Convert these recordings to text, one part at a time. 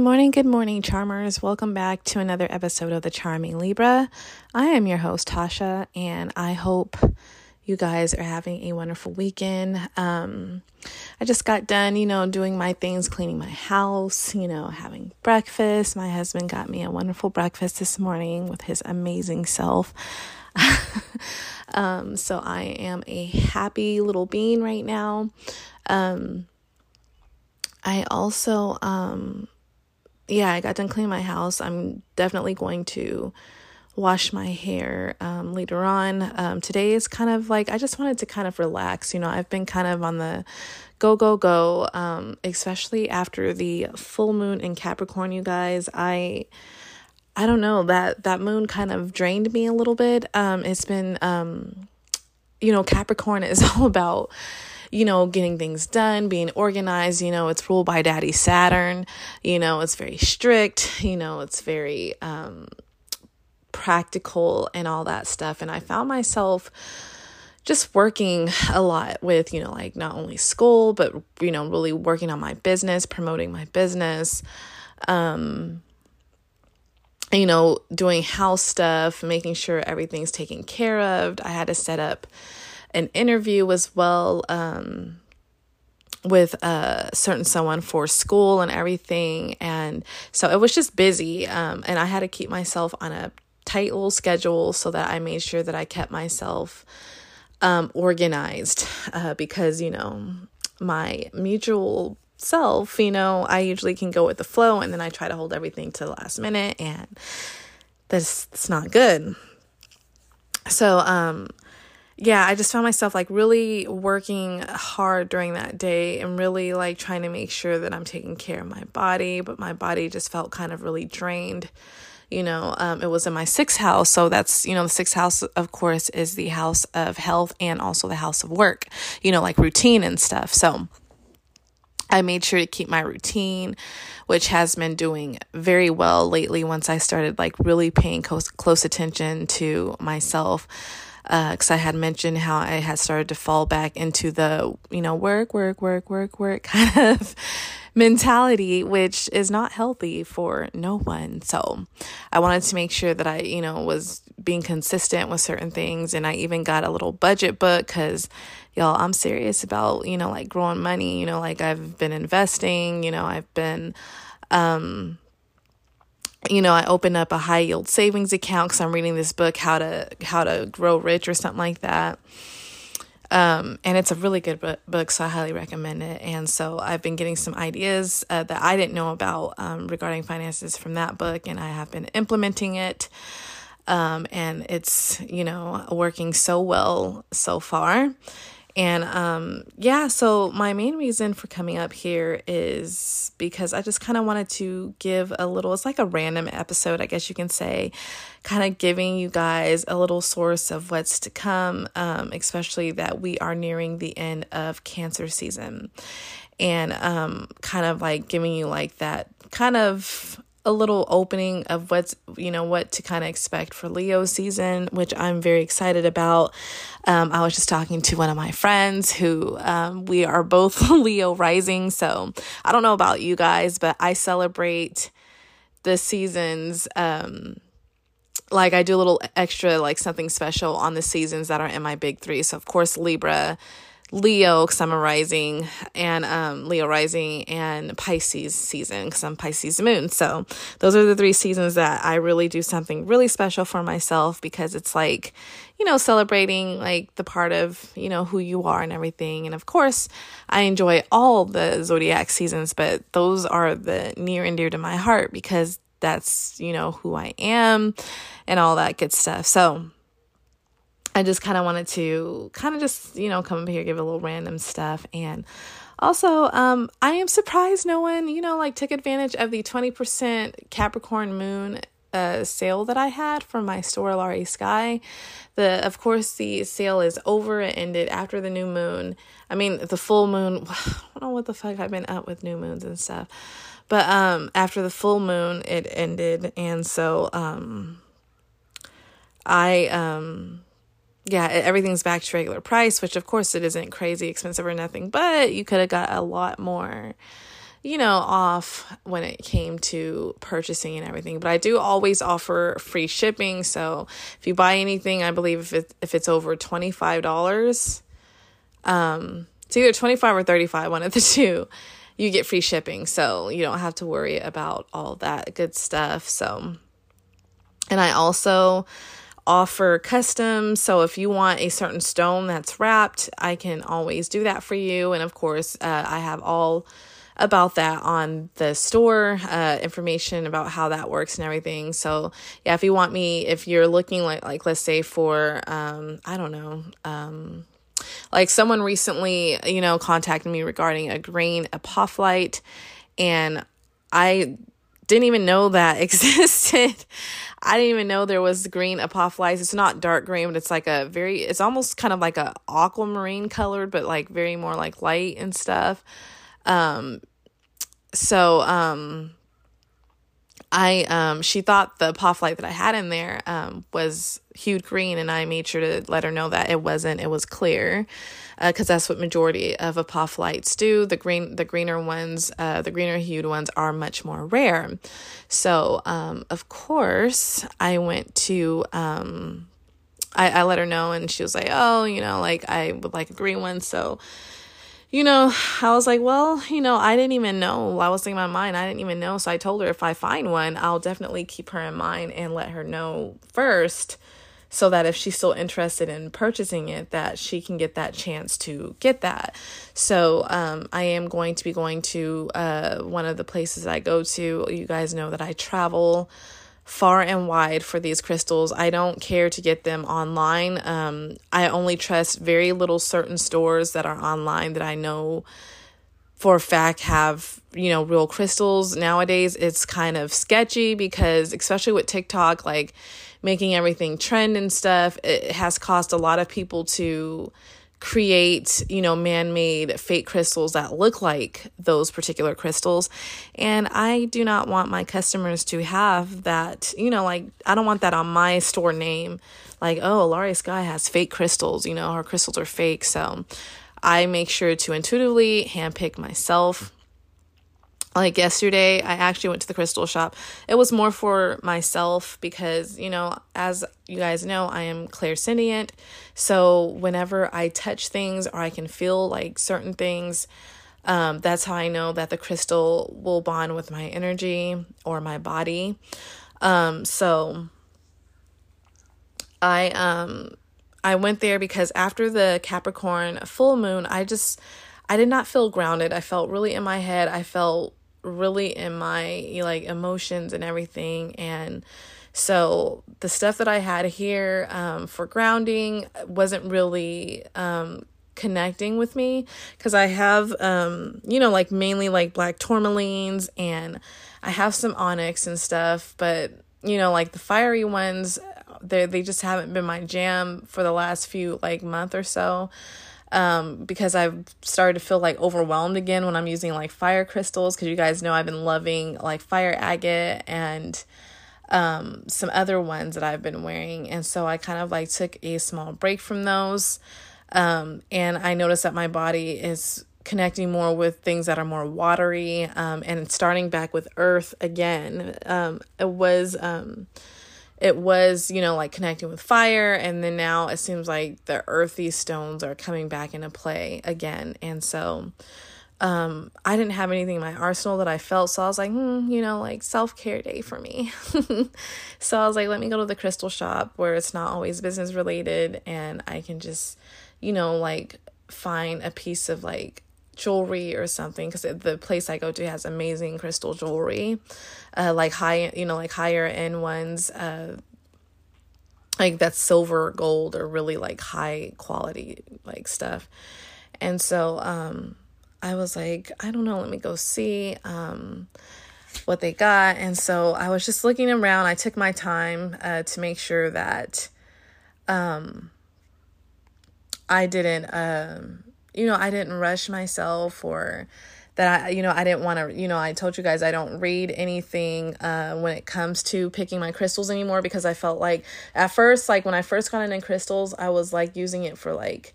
Good morning, good morning, charmers. Welcome back to another episode of The Charming Libra. I am your host, Tasha, and I hope you guys are having a wonderful weekend. Um, I just got done, you know, doing my things, cleaning my house, you know, having breakfast. My husband got me a wonderful breakfast this morning with his amazing self. um, so I am a happy little bean right now. Um, I also, um, yeah, I got done cleaning my house. I'm definitely going to wash my hair um, later on. Um, today is kind of like I just wanted to kind of relax. You know, I've been kind of on the go go go, um, especially after the full moon in Capricorn. You guys, I. I don't know that that moon kind of drained me a little bit. Um, it's been, um, you know, Capricorn is all about you know, getting things done, being organized. You know, it's ruled by Daddy Saturn. You know, it's very strict. You know, it's very um, practical and all that stuff. And I found myself just working a lot with, you know, like not only school, but, you know, really working on my business, promoting my business. Um, you know, doing house stuff, making sure everything's taken care of. I had to set up an interview as well um, with a certain someone for school and everything. And so it was just busy. Um, and I had to keep myself on a tight little schedule so that I made sure that I kept myself um, organized uh, because, you know, my mutual self, you know, I usually can go with the flow and then I try to hold everything to the last minute and that's, that's not good. So, um, yeah, I just found myself like really working hard during that day and really like trying to make sure that I'm taking care of my body, but my body just felt kind of really drained. You know, um, it was in my sixth house. So that's, you know, the sixth house, of course, is the house of health and also the house of work, you know, like routine and stuff. So I made sure to keep my routine, which has been doing very well lately once I started like really paying close, close attention to myself because uh, I had mentioned how I had started to fall back into the, you know, work, work, work, work, work kind of mentality, which is not healthy for no one. So I wanted to make sure that I, you know, was being consistent with certain things. And I even got a little budget book because, y'all, I'm serious about, you know, like growing money. You know, like I've been investing, you know, I've been, um, you know, I opened up a high yield savings account because I'm reading this book, how to how to grow rich or something like that. Um, and it's a really good book, so I highly recommend it. And so I've been getting some ideas uh, that I didn't know about um, regarding finances from that book, and I have been implementing it. Um, and it's you know working so well so far. And um, yeah, so my main reason for coming up here is because I just kind of wanted to give a little, it's like a random episode, I guess you can say, kind of giving you guys a little source of what's to come, um, especially that we are nearing the end of cancer season. And um, kind of like giving you like that kind of a little opening of what's you know what to kind of expect for Leo season, which I'm very excited about. Um, I was just talking to one of my friends who um, we are both Leo rising, so I don't know about you guys, but I celebrate the seasons um like I do a little extra like something special on the seasons that are in my big 3. So of course Libra, Leo because I'm a rising and um, Leo rising and Pisces season because I'm Pisces moon. So those are the three seasons that I really do something really special for myself because it's like, you know, celebrating like the part of, you know, who you are and everything. And of course, I enjoy all the zodiac seasons, but those are the near and dear to my heart because that's, you know, who I am and all that good stuff. So, I just kind of wanted to kind of just, you know, come up here, give a little random stuff. And also, um, I am surprised no one, you know, like took advantage of the 20% Capricorn moon uh, sale that I had from my store, Laurie Sky. The, of course, the sale is over. It ended after the new moon. I mean, the full moon. I don't know what the fuck I've been up with new moons and stuff. But um, after the full moon, it ended. And so um, I. Um, yeah, everything's back to regular price, which of course it isn't crazy expensive or nothing, but you could have got a lot more, you know, off when it came to purchasing and everything. But I do always offer free shipping, so if you buy anything, I believe if it, if it's over twenty five dollars, um, it's either twenty five or thirty five, one of the two, you get free shipping, so you don't have to worry about all that good stuff. So, and I also offer custom. So if you want a certain stone that's wrapped, I can always do that for you. And of course, uh, I have all about that on the store uh, information about how that works and everything so yeah if you want me if you're looking like like let's say for um i don't know um like someone recently you know contacted me regarding a green apophyllite and i didn't even know that existed I didn't even know there was green apophyllites. It's not dark green, but it's like a very, it's almost kind of like a aquamarine colored, but like very more like light and stuff. Um, so, um, I um she thought the puff light that I had in there um was hued green and I made sure to let her know that it wasn't it was clear because uh, that's what majority of apophyllites do. The green the greener ones uh, the greener hued ones are much more rare. So um of course I went to um I, I let her know and she was like oh you know like I would like a green one. So you know, I was like, well, you know, I didn't even know. I was thinking in my mind, I didn't even know. So I told her if I find one, I'll definitely keep her in mind and let her know first so that if she's still interested in purchasing it that she can get that chance to get that so um, i am going to be going to uh, one of the places i go to you guys know that i travel far and wide for these crystals. I don't care to get them online. Um, I only trust very little certain stores that are online that I know for a fact have, you know, real crystals. Nowadays, it's kind of sketchy because, especially with TikTok, like making everything trend and stuff, it has caused a lot of people to create, you know, man made fake crystals that look like those particular crystals. And I do not want my customers to have that, you know, like, I don't want that on my store name. Like, oh, Laurie Sky has fake crystals, you know, her crystals are fake. So I make sure to intuitively handpick myself like yesterday i actually went to the crystal shop it was more for myself because you know as you guys know i am clairsentient so whenever i touch things or i can feel like certain things um, that's how i know that the crystal will bond with my energy or my body um, so i um i went there because after the capricorn full moon i just I did not feel grounded. I felt really in my head. I felt really in my like emotions and everything. And so the stuff that I had here um, for grounding wasn't really um, connecting with me because I have, um, you know, like mainly like black tourmalines and I have some onyx and stuff, but you know, like the fiery ones, they they just haven't been my jam for the last few like month or so um, because I've started to feel like overwhelmed again when I'm using like fire crystals. Because you guys know I've been loving like fire agate and um, some other ones that I've been wearing. And so I kind of like took a small break from those. Um, and I noticed that my body is connecting more with things that are more watery um, and starting back with earth again um, it was um, it was you know like connecting with fire and then now it seems like the earthy stones are coming back into play again and so um, I didn't have anything in my arsenal that I felt, so I was like, hmm, you know, like self care day for me. so I was like, let me go to the crystal shop where it's not always business related and I can just, you know, like find a piece of like jewelry or something because the place I go to has amazing crystal jewelry, uh, like high, you know, like higher end ones, uh, like that's silver, gold, or really like high quality like stuff. And so, um, I was like, I don't know, let me go see um, what they got. And so I was just looking around. I took my time uh, to make sure that um, I didn't, um, you know, I didn't rush myself or that I, you know, I didn't want to, you know, I told you guys I don't read anything uh, when it comes to picking my crystals anymore because I felt like at first, like when I first got into crystals, I was like using it for like,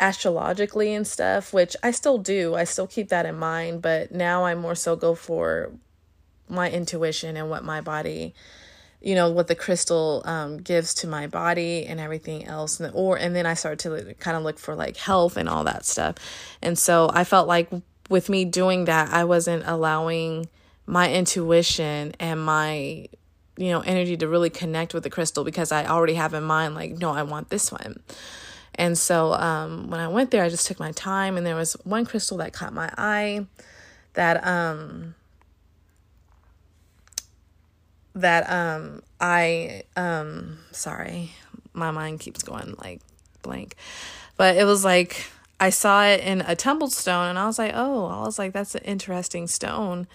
astrologically and stuff, which I still do. I still keep that in mind, but now I more so go for my intuition and what my body you know what the crystal um, gives to my body and everything else. And, or and then i started to kind of look for like health and all that stuff. And so i felt like with me doing that i wasn't allowing my intuition and my you know energy to really connect with the crystal because i already have in mind like no i want this one. And so um, when I went there, I just took my time, and there was one crystal that caught my eye that um that um I um sorry, my mind keeps going like blank. But it was like I saw it in a tumbled stone and I was like, "Oh, I was like that's an interesting stone."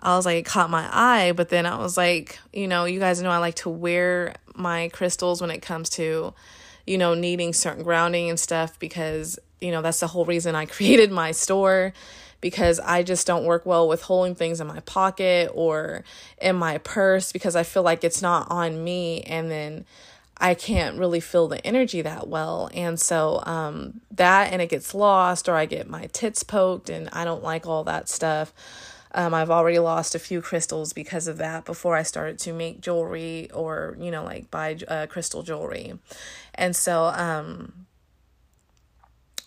I was like it caught my eye, but then I was like, you know, you guys know I like to wear my crystals when it comes to you know, needing certain grounding and stuff because, you know, that's the whole reason I created my store because I just don't work well with holding things in my pocket or in my purse because I feel like it's not on me and then I can't really feel the energy that well. And so um, that and it gets lost or I get my tits poked and I don't like all that stuff. Um, I've already lost a few crystals because of that before I started to make jewelry or, you know, like buy uh, crystal jewelry. And so um,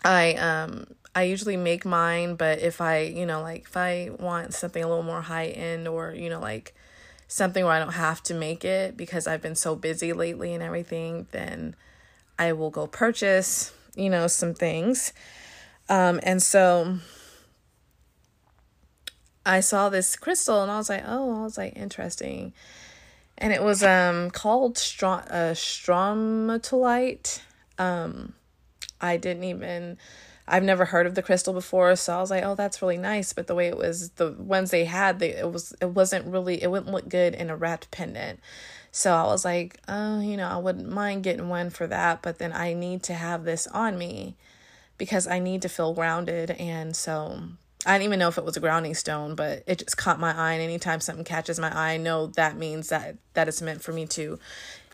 I um, I usually make mine, but if I, you know, like if I want something a little more high end or, you know, like something where I don't have to make it because I've been so busy lately and everything, then I will go purchase, you know, some things. Um, and so I saw this crystal and I was like, oh, I was like, interesting. And it was um called strom- uh, stromatolite. Um, I didn't even, I've never heard of the crystal before, so I was like, oh, that's really nice. But the way it was, the ones they had, they it was it wasn't really, it wouldn't look good in a wrapped pendant. So I was like, oh, you know, I wouldn't mind getting one for that, but then I need to have this on me because I need to feel grounded. And so I didn't even know if it was a grounding stone, but it just caught my eye. And anytime something catches my eye, I know that means that that it's meant for me to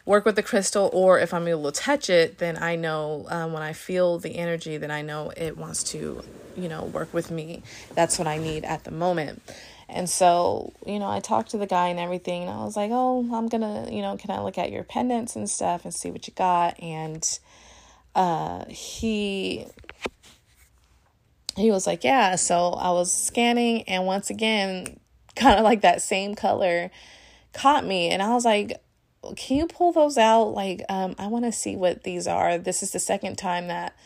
work with the crystal. Or if I'm able to touch it, then I know um, when I feel the energy, then I know it wants to, you know, work with me. That's what I need at the moment. And so, you know, I talked to the guy and everything, and I was like, oh, I'm gonna, you know, can I look at your pendants and stuff and see what you got? And uh, he he was like, Yeah. So I was scanning, and once again, kind of like that same color caught me. And I was like, Can you pull those out? Like, um, I want to see what these are. This is the second time that,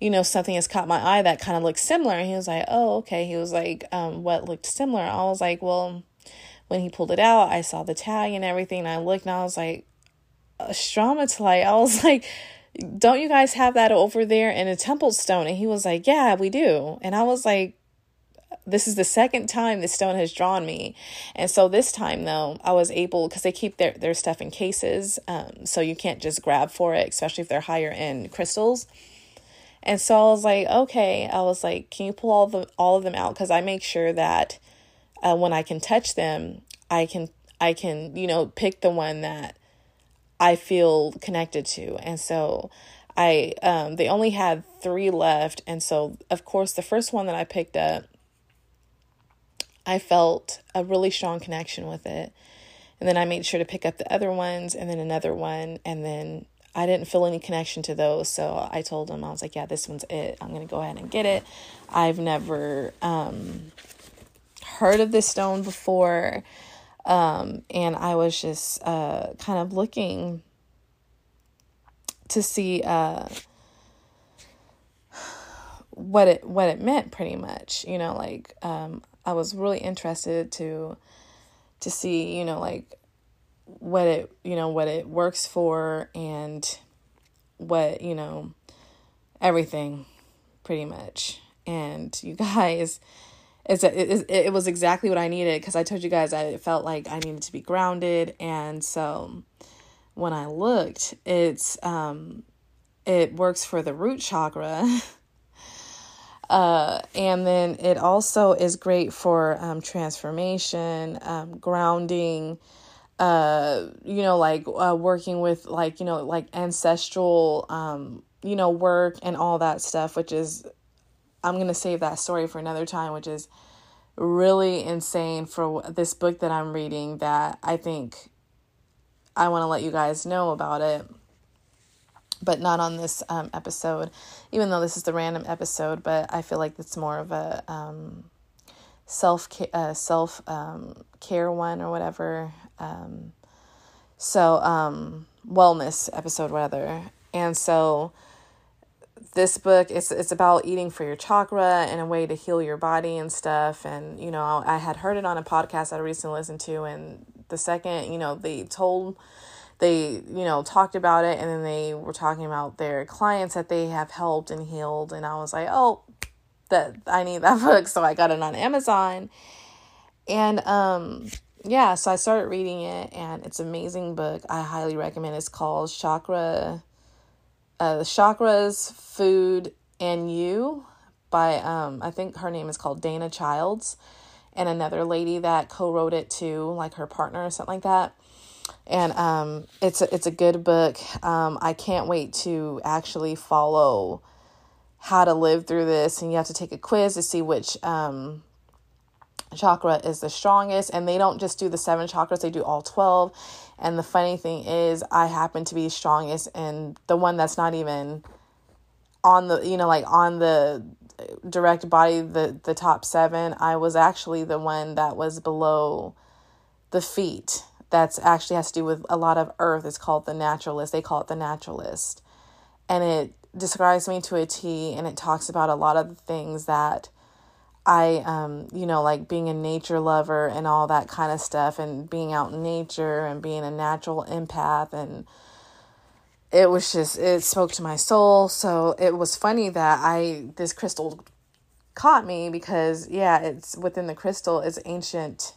you know, something has caught my eye that kind of looks similar. And he was like, Oh, okay. He was like, um, What looked similar? I was like, Well, when he pulled it out, I saw the tag and everything. And I looked and I was like, stromatolite. I was like, don't you guys have that over there in a tumbled stone? And he was like, yeah, we do. And I was like, this is the second time this stone has drawn me. And so this time though, I was able, cause they keep their, their stuff in cases. Um, so you can't just grab for it, especially if they're higher end crystals. And so I was like, okay, I was like, can you pull all the, all of them out? Cause I make sure that, uh, when I can touch them, I can, I can, you know, pick the one that I feel connected to. And so I um they only had 3 left and so of course the first one that I picked up I felt a really strong connection with it. And then I made sure to pick up the other ones and then another one and then I didn't feel any connection to those. So I told him, I was like, yeah, this one's it. I'm going to go ahead and get it. I've never um, heard of this stone before. Um, and I was just uh, kind of looking to see uh, what it what it meant pretty much you know like um, I was really interested to to see you know like what it you know what it works for and what you know everything pretty much. And you guys it's a, it, it was exactly what I needed because I told you guys I felt like I needed to be grounded. And so when I looked it's um it works for the root chakra uh and then it also is great for um transformation um grounding uh you know like uh, working with like you know like ancestral um you know work and all that stuff which is i'm gonna save that story for another time which is really insane for this book that i'm reading that i think i want to let you guys know about it but not on this um, episode even though this is the random episode but i feel like it's more of a um, self uh, self um, care one or whatever um, so, um, wellness episode rather. And so this book it's it's about eating for your chakra and a way to heal your body and stuff and you know I had heard it on a podcast I recently listened to and the second you know they told they you know talked about it and then they were talking about their clients that they have helped and healed and I was like oh that I need that book so I got it on Amazon and um yeah, so I started reading it and it's an amazing book. I highly recommend. It's called Chakra uh Chakras, Food and You by um I think her name is called Dana Childs and another lady that co-wrote it too, like her partner or something like that. And um it's a, it's a good book. Um I can't wait to actually follow how to live through this. And you have to take a quiz to see which um chakra is the strongest. And they don't just do the seven chakras they do all 12 and the funny thing is i happen to be strongest and the one that's not even on the you know like on the direct body the the top 7 i was actually the one that was below the feet that's actually has to do with a lot of earth it's called the naturalist they call it the naturalist and it describes me to a T and it talks about a lot of the things that I, um, you know, like being a nature lover and all that kind of stuff, and being out in nature and being a natural empath. And it was just, it spoke to my soul. So it was funny that I, this crystal caught me because, yeah, it's within the crystal, it's ancient,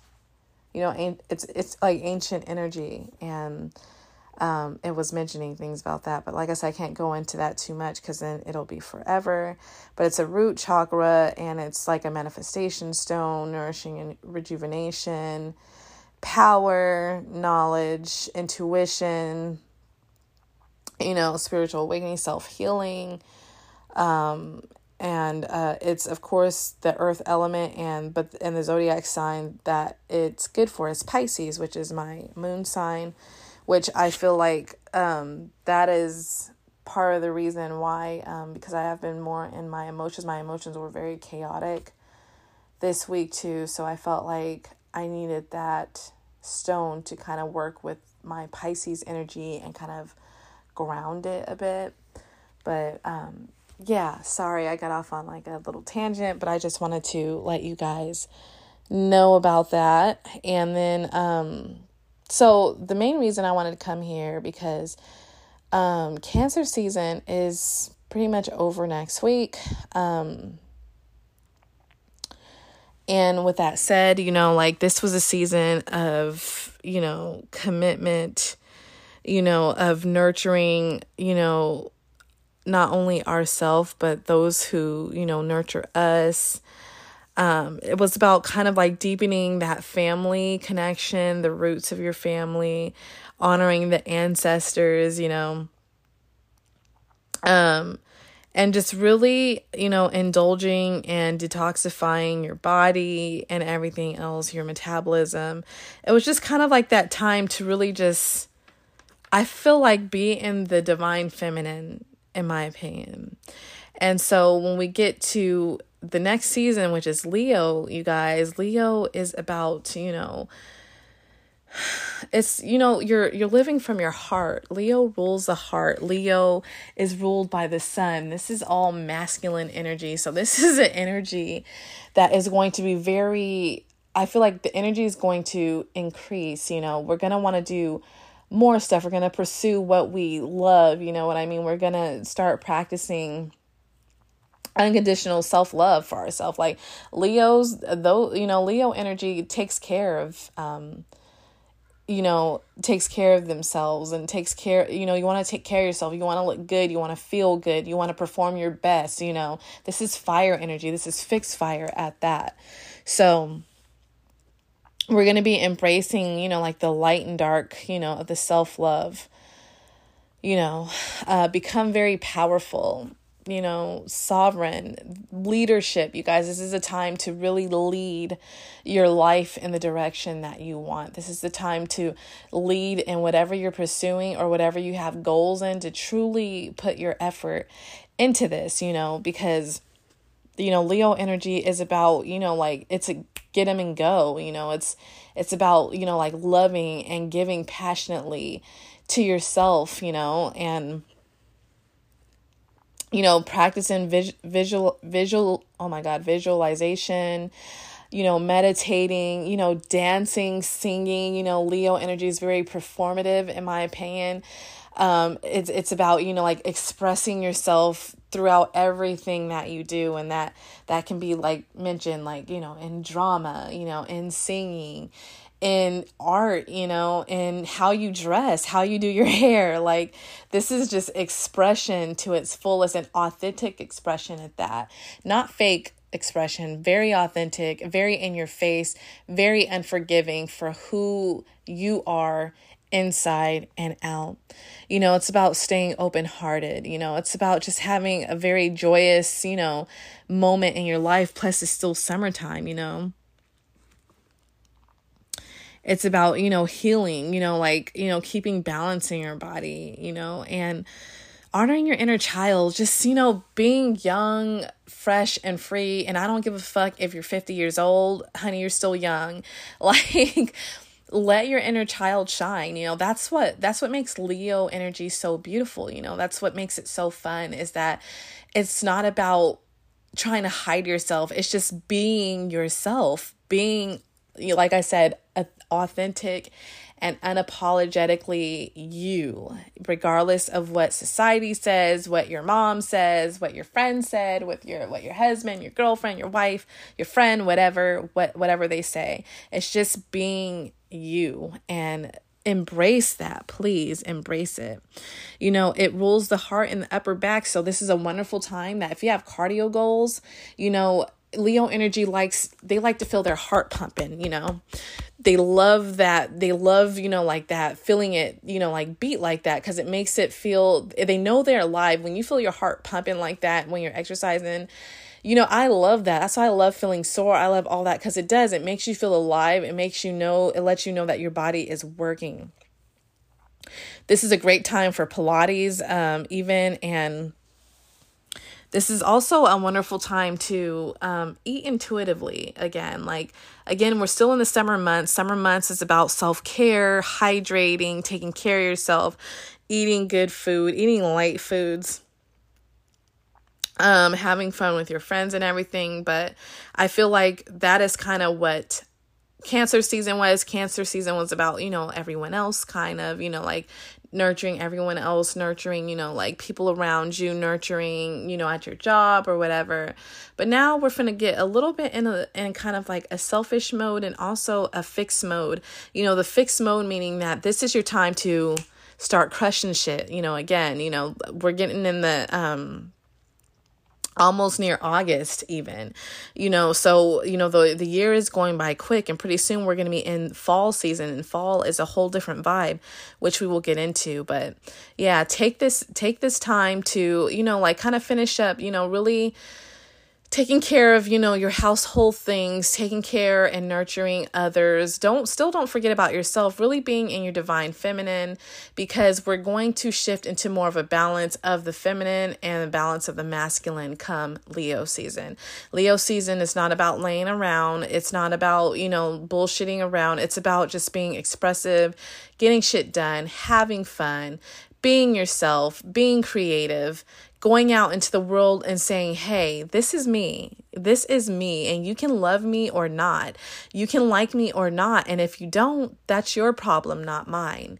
you know, it's, it's like ancient energy. And, um, it was mentioning things about that. But like I said, I can't go into that too much because then it'll be forever. But it's a root chakra and it's like a manifestation stone, nourishing and rejuvenation, power, knowledge, intuition, you know, spiritual awakening, self healing. Um, and uh, it's of course the earth element and but and the zodiac sign that it's good for is Pisces, which is my moon sign which I feel like um, that is part of the reason why, um, because I have been more in my emotions. My emotions were very chaotic this week too, so I felt like I needed that stone to kind of work with my Pisces energy and kind of ground it a bit. But um, yeah, sorry I got off on like a little tangent, but I just wanted to let you guys know about that. And then um so the main reason I wanted to come here because um, cancer season is pretty much over next week. Um, and with that said, you know, like this was a season of, you know, commitment, you know, of nurturing, you know, not only ourselves, but those who, you know, nurture us um, it was about kind of like deepening that family connection, the roots of your family, honoring the ancestors, you know. Um, and just really, you know, indulging and detoxifying your body and everything else, your metabolism. It was just kind of like that time to really just, I feel like be in the divine feminine, in my opinion. And so when we get to the next season, which is Leo, you guys, Leo is about, you know, it's you know you're you're living from your heart. Leo rules the heart. Leo is ruled by the sun. This is all masculine energy. So this is an energy that is going to be very i feel like the energy is going to increase you know. We're going to want to do more stuff we're going to pursue what we love you know what i mean we're going to start practicing unconditional self-love for ourselves like leo's though you know leo energy takes care of um you know, takes care of themselves and takes care, you know, you want to take care of yourself. You want to look good. You want to feel good. You want to perform your best. You know, this is fire energy. This is fixed fire at that. So, we're going to be embracing, you know, like the light and dark, you know, of the self love, you know, uh, become very powerful you know, sovereign leadership. You guys, this is a time to really lead your life in the direction that you want. This is the time to lead in whatever you're pursuing or whatever you have goals in to truly put your effort into this, you know, because you know, Leo energy is about, you know, like it's a get them and go, you know, it's it's about, you know, like loving and giving passionately to yourself, you know, and you know, practicing vis- visual, visual, oh my God, visualization, you know, meditating, you know, dancing, singing, you know, Leo energy is very performative in my opinion. Um, it's, it's about, you know, like expressing yourself throughout everything that you do. And that, that can be like mentioned, like, you know, in drama, you know, in singing, in art, you know, in how you dress, how you do your hair. Like, this is just expression to its fullest and authentic expression at that. Not fake expression, very authentic, very in your face, very unforgiving for who you are inside and out. You know, it's about staying open hearted. You know, it's about just having a very joyous, you know, moment in your life. Plus, it's still summertime, you know it's about you know healing you know like you know keeping balance in your body you know and honoring your inner child just you know being young fresh and free and i don't give a fuck if you're 50 years old honey you're still young like let your inner child shine you know that's what that's what makes leo energy so beautiful you know that's what makes it so fun is that it's not about trying to hide yourself it's just being yourself being like i said authentic and unapologetically you, regardless of what society says, what your mom says, what your friend said, with your what your husband, your girlfriend, your wife, your friend, whatever, what whatever they say. It's just being you and embrace that please embrace it you know it rules the heart and the upper back so this is a wonderful time that if you have cardio goals you know Leo energy likes they like to feel their heart pumping, you know. They love that. They love, you know, like that feeling it, you know, like beat like that cuz it makes it feel they know they're alive. When you feel your heart pumping like that when you're exercising, you know, I love that. That's why I love feeling sore. I love all that cuz it does. It makes you feel alive. It makes you know, it lets you know that your body is working. This is a great time for Pilates um even and this is also a wonderful time to um, eat intuitively again. Like, again, we're still in the summer months. Summer months is about self care, hydrating, taking care of yourself, eating good food, eating light foods um having fun with your friends and everything but i feel like that is kind of what cancer season was cancer season was about you know everyone else kind of you know like nurturing everyone else, nurturing, you know, like people around you, nurturing, you know, at your job or whatever. But now we're going to get a little bit in a in kind of like a selfish mode and also a fixed mode. You know, the fixed mode meaning that this is your time to start crushing shit, you know, again, you know, we're getting in the um almost near August even. You know, so you know the the year is going by quick and pretty soon we're going to be in fall season and fall is a whole different vibe which we will get into, but yeah, take this take this time to, you know, like kind of finish up, you know, really taking care of you know your household things taking care and nurturing others. Don't still don't forget about yourself really being in your divine feminine because we're going to shift into more of a balance of the feminine and the balance of the masculine come leo season. Leo season is not about laying around. It's not about you know bullshitting around. It's about just being expressive getting shit done having fun being yourself, being creative, going out into the world and saying, hey, this is me. This is me. And you can love me or not. You can like me or not. And if you don't, that's your problem, not mine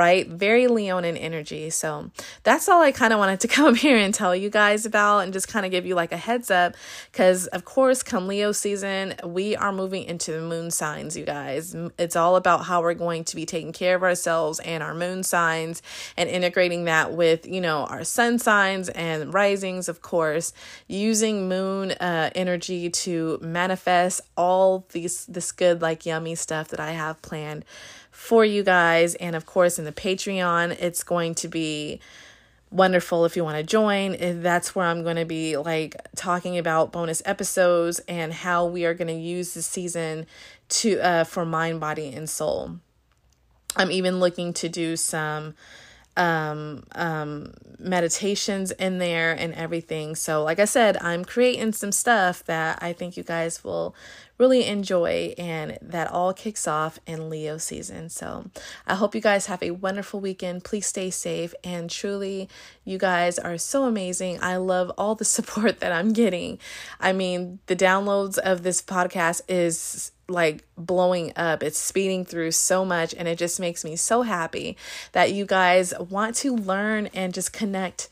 right? Very Leonin energy. So that's all I kind of wanted to come here and tell you guys about and just kind of give you like a heads up. Because, of course, come Leo season, we are moving into the moon signs, you guys. It's all about how we're going to be taking care of ourselves and our moon signs and integrating that with, you know, our sun signs and risings, of course, using moon uh, energy to manifest all these, this good, like yummy stuff that I have planned for you guys. And of course, in the Patreon, it's going to be wonderful if you want to join. That's where I'm going to be like talking about bonus episodes and how we are going to use the season to uh, for mind, body, and soul. I'm even looking to do some um um meditations in there and everything. So like I said, I'm creating some stuff that I think you guys will really enjoy. And that all kicks off in Leo season. So I hope you guys have a wonderful weekend. Please stay safe. And truly, you guys are so amazing. I love all the support that I'm getting. I mean, the downloads of this podcast is like blowing up. It's speeding through so much, and it just makes me so happy that you guys want to learn and just connect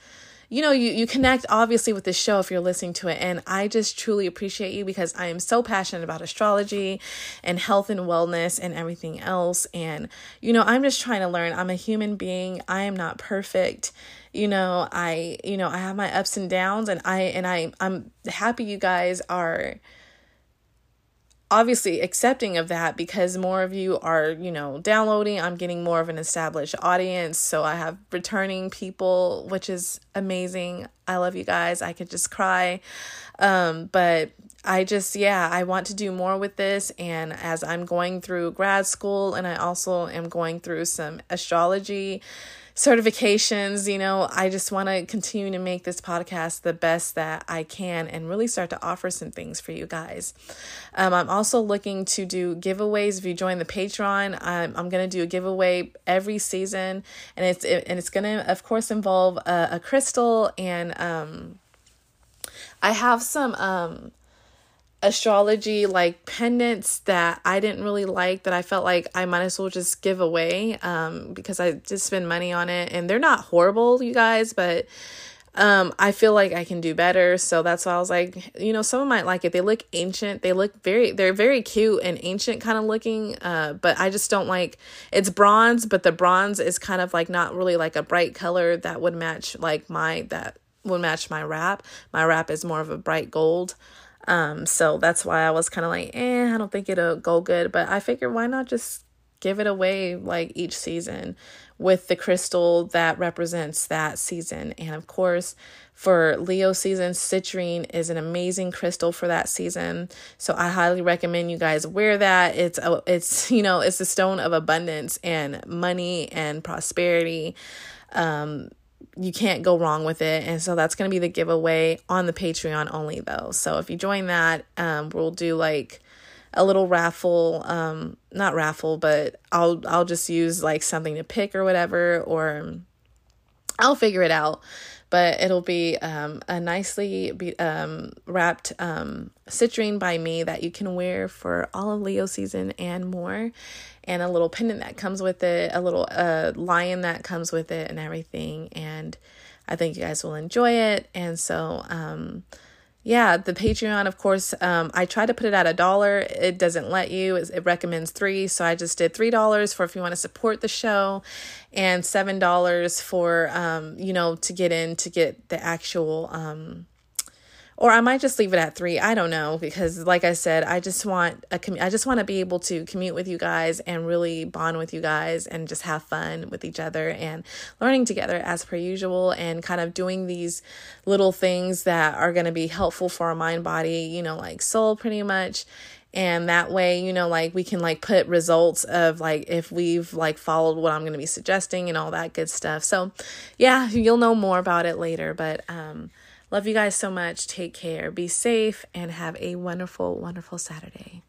you know you you connect obviously with this show if you're listening to it and i just truly appreciate you because i am so passionate about astrology and health and wellness and everything else and you know i'm just trying to learn. I'm a human being. I am not perfect. You know i you know i have my ups and downs and i and i i'm happy you guys are obviously accepting of that because more of you are, you know, downloading. I'm getting more of an established audience. So I have returning people, which is amazing. I love you guys. I could just cry. Um, but I just, yeah, I want to do more with this. And as I'm going through grad school and I also am going through some astrology certifications. You know, I just want to continue to make this podcast the best that I can and really start to offer some things for you guys. Um, I'm also looking to do giveaways. If you join the Patreon, I'm, I'm going to do a giveaway every season, and it's it, and it's going to, of course, involve a, a crystal and um. I have some um astrology like pendants that I didn't really like that I felt like I might as well just give away um because I just spend money on it. And they're not horrible you guys but um I feel like I can do better. So that's why I was like you know someone might like it. They look ancient. They look very they're very cute and ancient kind of looking uh but I just don't like it's bronze but the bronze is kind of like not really like a bright color that would match like my that would match my wrap. My wrap is more of a bright gold um, so that's why I was kind of like, eh, I don't think it'll go good. But I figured why not just give it away like each season with the crystal that represents that season. And of course, for Leo season, citrine is an amazing crystal for that season. So I highly recommend you guys wear that. It's a, it's you know, it's the stone of abundance and money and prosperity. Um you can't go wrong with it. And so that's going to be the giveaway on the Patreon only though. So if you join that, um, we'll do like a little raffle, um, not raffle, but I'll, I'll just use like something to pick or whatever, or I'll figure it out but it'll be um, a nicely be, um, wrapped um, citrine by me that you can wear for all of Leo season and more. And a little pendant that comes with it, a little uh, lion that comes with it, and everything. And I think you guys will enjoy it. And so, um, yeah, the Patreon, of course, um, I try to put it at a dollar. It doesn't let you. It recommends three, so I just did three dollars for if you want to support the show, and seven dollars for um, you know, to get in to get the actual um or I might just leave it at three. I don't know because, like I said, I just want a com- I just want to be able to commute with you guys and really bond with you guys and just have fun with each other and learning together as per usual and kind of doing these little things that are going to be helpful for our mind, body, you know, like soul, pretty much and that way you know like we can like put results of like if we've like followed what i'm going to be suggesting and all that good stuff so yeah you'll know more about it later but um Love you guys so much. Take care. Be safe and have a wonderful, wonderful Saturday.